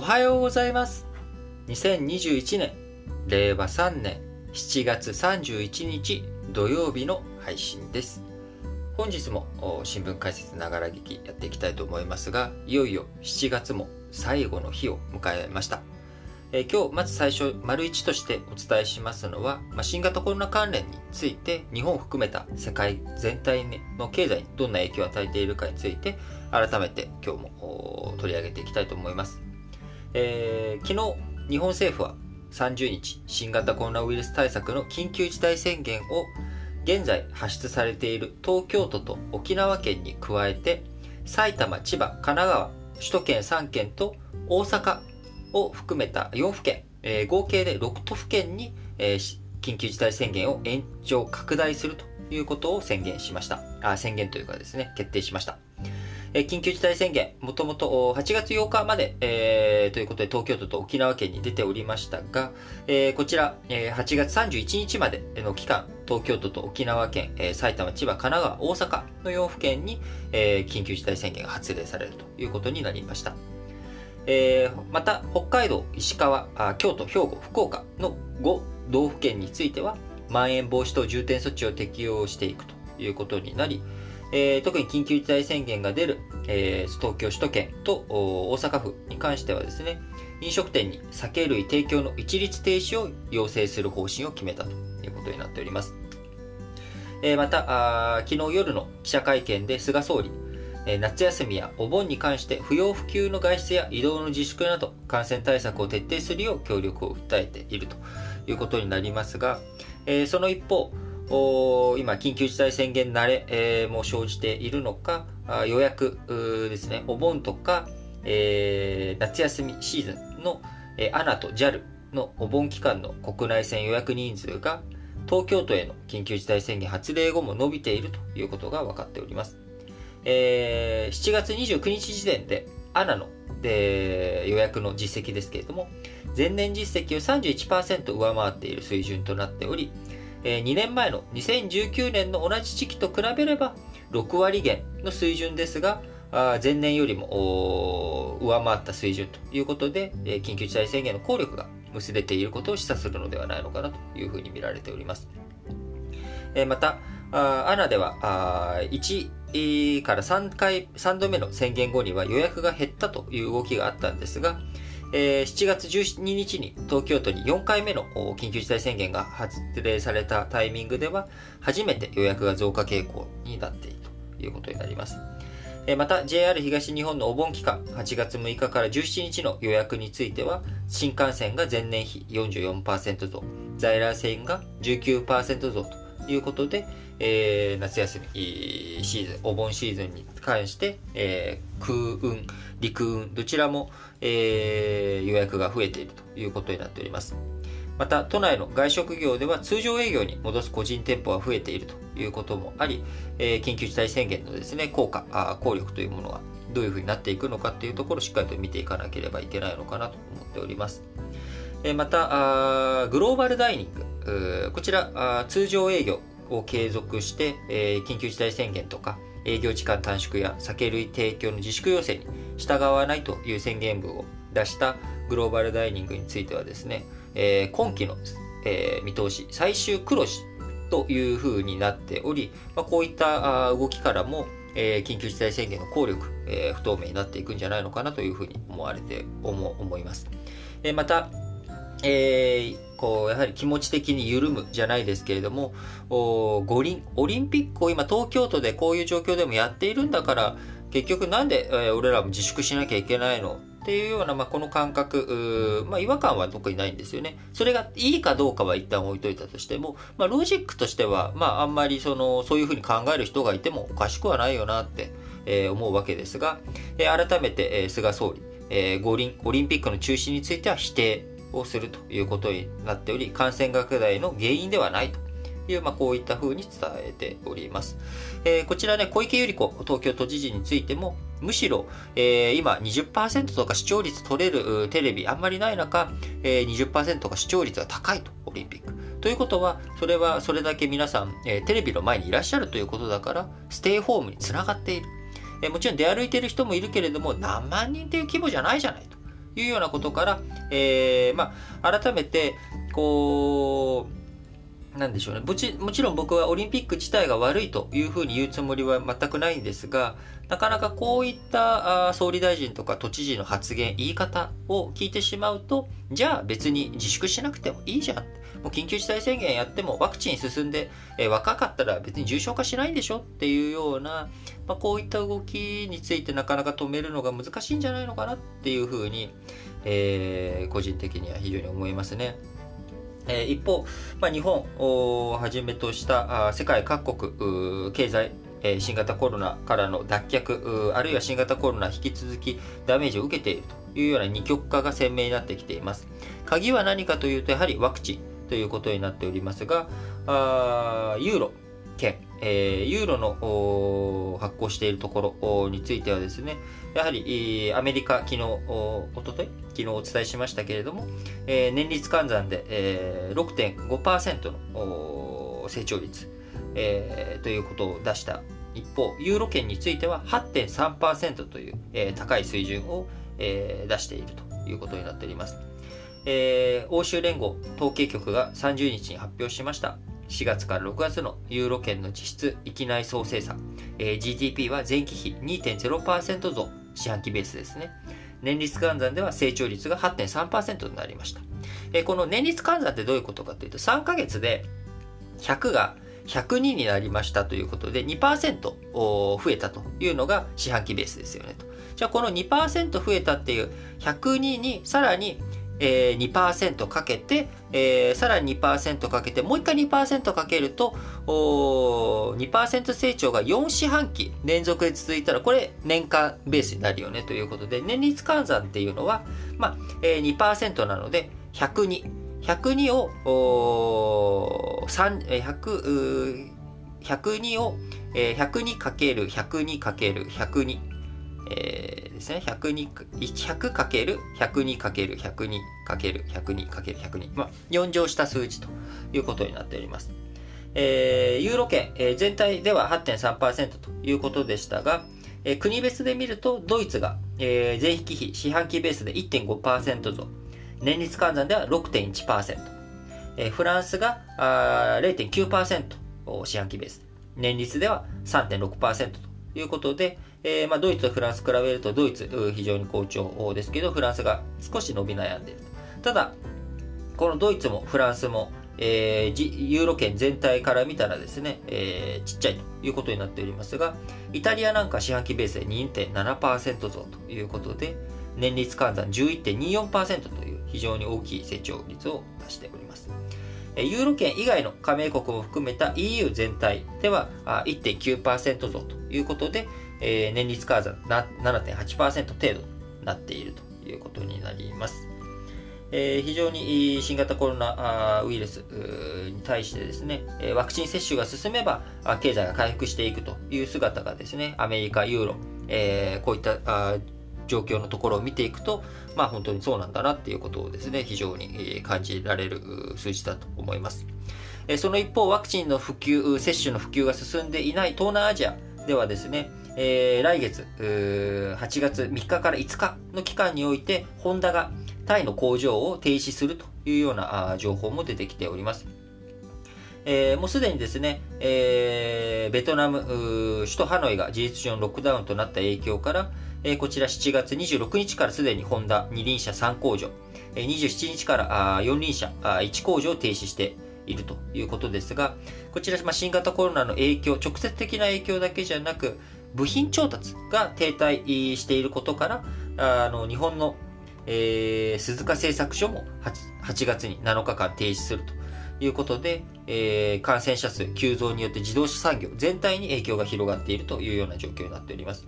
おはようございます。2021年令和3年7月31日土曜日の配信です。本日も新聞解説ながら聞きやっていきたいと思いますがいよいよ7月も最後の日を迎えました。え今日まず最初丸1としてお伝えしますのは、まあ、新型コロナ関連について日本を含めた世界全体の経済にどんな影響を与えているかについて改めて今日も取り上げていきたいと思います、えー、昨日日本政府は30日新型コロナウイルス対策の緊急事態宣言を現在発出されている東京都と沖縄県に加えて埼玉、千葉、神奈川、首都圏3県と大阪を含めた4府県、えー、合計で6都府県に、えー、緊急事態宣言を延長拡大するということを宣言しました。あ宣言というかですね、決定しました。え、緊急事態宣言、もともと8月8日まで、えー、ということで東京都と沖縄県に出ておりましたが、えー、こちら、えー、8月31日までの期間、東京都と沖縄県、えー、埼玉、千葉、神奈川、大阪の4府県に、えー、緊急事態宣言が発令されるということになりました。えー、また北海道、石川あ、京都、兵庫、福岡の5道府県については、まん延防止等重点措置を適用していくということになり、えー、特に緊急事態宣言が出る、えー、東京首都圏と大阪府に関してはですね、飲食店に酒類提供の一律停止を要請する方針を決めたということになっております。えー、またあ、昨日夜の記者会見で菅総理え、夏休みやお盆に関して不要不急の外出や移動の自粛など感染対策を徹底するよう協力を訴えているということになりますが、えー、その一方、今、緊急事態宣言慣れ、えー、も生じているのか、予約ですね、お盆とか、えー、夏休みシーズンの、えー、ANA と JAL のお盆期間の国内線予約人数が東京都への緊急事態宣言発令後も伸びているということが分かっております。えー、7月29日時点で、アナので予約の実績ですけれども、前年実績を31%上回っている水準となっており、えー、2年前の2019年の同じ時期と比べれば6割減の水準ですが、あ前年よりも上回った水準ということで、えー、緊急事態宣言の効力が薄れていることを示唆するのではないのかなというふうに見られております。えー、また、アナではあ1から3回、3度目の宣言後には予約が減ったという動きがあったんですが、えー、7月12日に東京都に4回目の緊急事態宣言が発令されたタイミングでは、初めて予約が増加傾向になっているということになります。また JR 東日本のお盆期間8月6日から17日の予約については新幹線が前年比44%増在来線が19%増ということで、えー、夏休みシーズン、お盆シーズンに関して、えー、空運、陸運、どちらも、えー、予約が増えているということになっております。また、都内の外食業では通常営業に戻す個人店舗が増えているということもあり、え、緊急事態宣言のですね、効果、あ効力というものはどういうふうになっていくのかというところをしっかりと見ていかなければいけないのかなと思っております。え、また、グローバルダイニング、こちら、通常営業を継続して、えー、緊急事態宣言とか営業時間短縮や酒類提供の自粛要請に従わないという宣言文を出したグローバルダイニングについてはですね、えー、今期の、えー、見通し最終黒字というふうになっており、まあ、こういった動きからも、えー、緊急事態宣言の効力、えー、不透明になっていくんじゃないのかなというふうに思われて思思います。えー、また、えー、こう、やはり気持ち的に緩むじゃないですけれども、五輪、オリンピックを今東京都でこういう状況でもやっているんだから、結局なんで、えー、俺らも自粛しなきゃいけないのっていうような、まあ、この感覚、まあ、違和感は特にないんですよね。それがいいかどうかは一旦置いといたとしても、まあ、ロジックとしては、まあ、あんまりその、そういうふうに考える人がいてもおかしくはないよなって、えー、思うわけですが、えー、改めて、えー、菅総理、えー、五輪、オリンピックの中止については否定をするということになっており、感染拡大の原因ではないという、まあ、こういったふうに伝えております。えー、こちらね、小池百合子東京都知事についても、むしろ、えー、今20%とか視聴率取れるテレビあんまりない中、えー、20%とか視聴率が高いと、オリンピック。ということは、それはそれだけ皆さん、えー、テレビの前にいらっしゃるということだから、ステイホームにつながっている。えー、もちろん出歩いている人もいるけれども、何万人という規模じゃないじゃないと。いうようなことから、えー、まあ、改めて、こう、なんでしょうねもち。もちろん僕はオリンピック自体が悪いというふうに言うつもりは全くないんですが、なかなかこういったあ総理大臣とか都知事の発言、言い方を聞いてしまうと、じゃあ別に自粛しなくてもいいじゃん。もう緊急事態宣言やってもワクチン進んで、えー、若かったら別に重症化しないんでしょっていうような、まあ、こういった動きについてなかなか止めるのが難しいんじゃないのかなっていうふうに、えー、個人的には非常に思いますね。え一方、まあ、日本をはじめとした世界各国経済新型コロナからの脱却あるいは新型コロナ引き続きダメージを受けているというような二極化が鮮明になってきています。鍵は何かというとやはりワクチンということになっておりますがユーロ圏、えー、ユーロの発行しているところについてはですね、やはりアメリカ、昨日、おととい昨日お伝えしましたけれども、えー、年率換算で、えー、6.5%の成長率、えー、ということを出した一方、ユーロ圏については8.3%という、えー、高い水準を、えー、出しているということになっております。えー、欧州連合統計局が30日に発表しました4月から6月のユーロ圏の実質域内総生産、えー、GDP は前期比2.0%増、四半期ベースですね。年率換算では成長率が8.3%になりました。えー、この年率換算ってどういうことかというと、3ヶ月で100が102になりましたということで2%増えたというのが四半期ベースですよねと。じゃあこの2%増えたっていう102にさらにえー、2%かけて、えー、さらに2%かけて、もう一回2%かけると、おー2%成長が4四半期連続で続いたら、これ年間ベースになるよねということで、年率換算っていうのは、まあ、えー、2%なので、102。102を、お100、102を、えー、102×102×102、えー、ですね、100×102×102×102×102、まあ、4乗した数字ということになっております。えー、ユーロ圏、えー、全体では8.3%ということでしたが、えー、国別で見ると、ドイツが、えー、前引き比、四半期ベースで1.5%増、年率換算では6.1%、えー、フランスがあー0.9%四半期ベース、年率では3.6%ということで、えー、まあ、ドイツとフランス比べるとドイツ非常に好調ですけどフランスが少し伸び悩んでいるただこのドイツもフランスも、えー、ユーロ圏全体から見たらですね、えー、ちっちゃいということになっておりますがイタリアなんか四半期ベースで2.7%増ということで年率換算11.24%という非常に大きい成長率を出しております。ユーロ圏以外の加盟国も含めた EU 全体では1.9%増ということで、えー、年率換算7.8%程度なっているということになります。えー、非常に新型コロナウイルスに対してですね、ワクチン接種が進めば経済が回復していくという姿がですね、アメリカ、ユーロ、えー、こういった状況のところを見ていくと、まあ本当にそうなんだなっていうことをですね、非常に感じられる数字だと思います。その一方、ワクチンの普及、接種の普及が進んでいない東南アジアではですね、えー、来月、8月3日から5日の期間において、ホンダがタイの工場を停止するというような情報も出てきております。えー、もうすでにですね、えー、ベトナム、首都ハノイが事実上のロックダウンとなった影響から、えー、こちら7月26日からすでにホンダ二輪車3工場、えー、27日からあ4輪車あ1工場を停止しているということですが、こちら、まあ、新型コロナの影響、直接的な影響だけじゃなく、部品調達が停滞していることから、あの日本の、えー、鈴鹿製作所も 8, 8月に7日間停止するということで、えー、感染者数急増によって自動車産業全体に影響が広がっているというような状況になっております。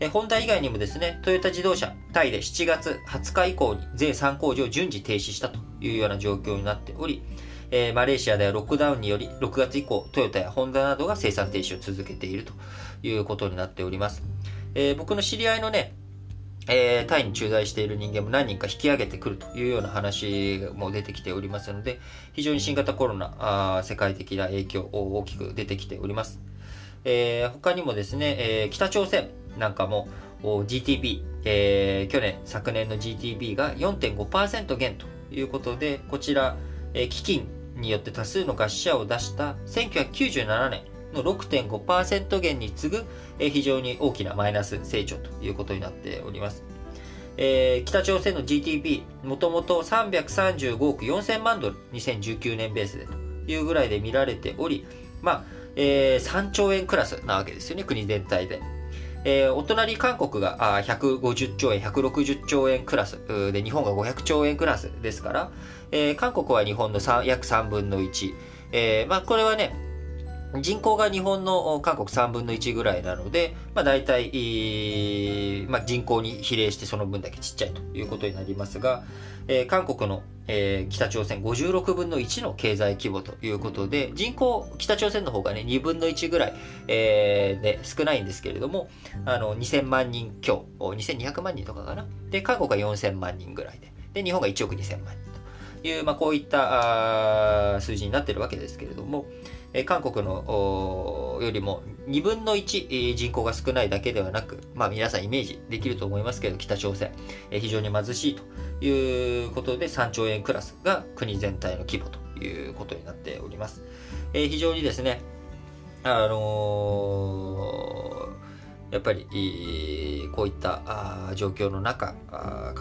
えー、ホンダ以外にもですね、トヨタ自動車、タイで7月20日以降に全3工場順次停止したというような状況になっており、えー、マレーシアではロックダウンにより6月以降トヨタやホンダなどが生産停止を続けているということになっております。えー、僕の知り合いのね、えー、タイに駐在している人間も何人か引き上げてくるというような話も出てきておりますので、非常に新型コロナ、あ世界的な影響を大きく出てきております。えー、他にもですね、えー、北朝鮮なんかも GTP、えー、去年、昨年の GDP が4.5%減ということで、こちら、え、基金によって多数の餓死者を出した1997年の6.5%減に次ぐ、え、非常に大きなマイナス成長ということになっております。えー、北朝鮮の GDP、もともと335億4000万ドル、2019年ベースでというぐらいで見られており、まあ、えー、3兆円クラスなわけですよね、国全体で。えー、お隣韓国があ150兆円、160兆円クラスで、日本が500兆円クラスですから、えー、韓国は日本の約3分の1。えー、まあ、これはね、人口が日本の韓国3分の1ぐらいなので、まあ、大体、えー、まあ、人口に比例してその分だけちっちゃいということになりますが、えー、韓国の、えー、北朝鮮56分の1の経済規模ということで、人口、北朝鮮の方がね、2分の1ぐらい、えー、で少ないんですけれども、あの、2000万人強、2200万人とかかな。で、韓国が4000万人ぐらいで、で、日本が1億2000万人という、まあ、こういったあ数字になっているわけですけれども、え韓国のよりも2分の1人口が少ないだけではなく、まあ皆さんイメージできると思いますけど、北朝鮮え、非常に貧しいということで3兆円クラスが国全体の規模ということになっておりますえ。非常にですね、あの、やっぱり、こういった状況の中、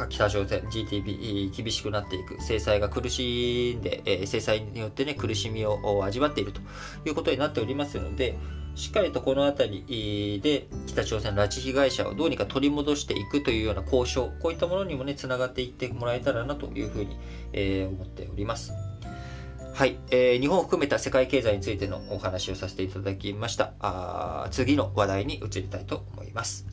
北朝鮮 GTP 厳しくなっていく、制裁が苦しんで、制裁によってね、苦しみを味わっているということになっておりますので、しっかりとこの辺りで北朝鮮拉致被害者をどうにか取り戻していくというような交渉、こういったものにもね、つながっていってもらえたらなというふうに、思っております。はい、えー、日本を含めた世界経済についてのお話をさせていただきました。あ次の話題に移りたいと思います。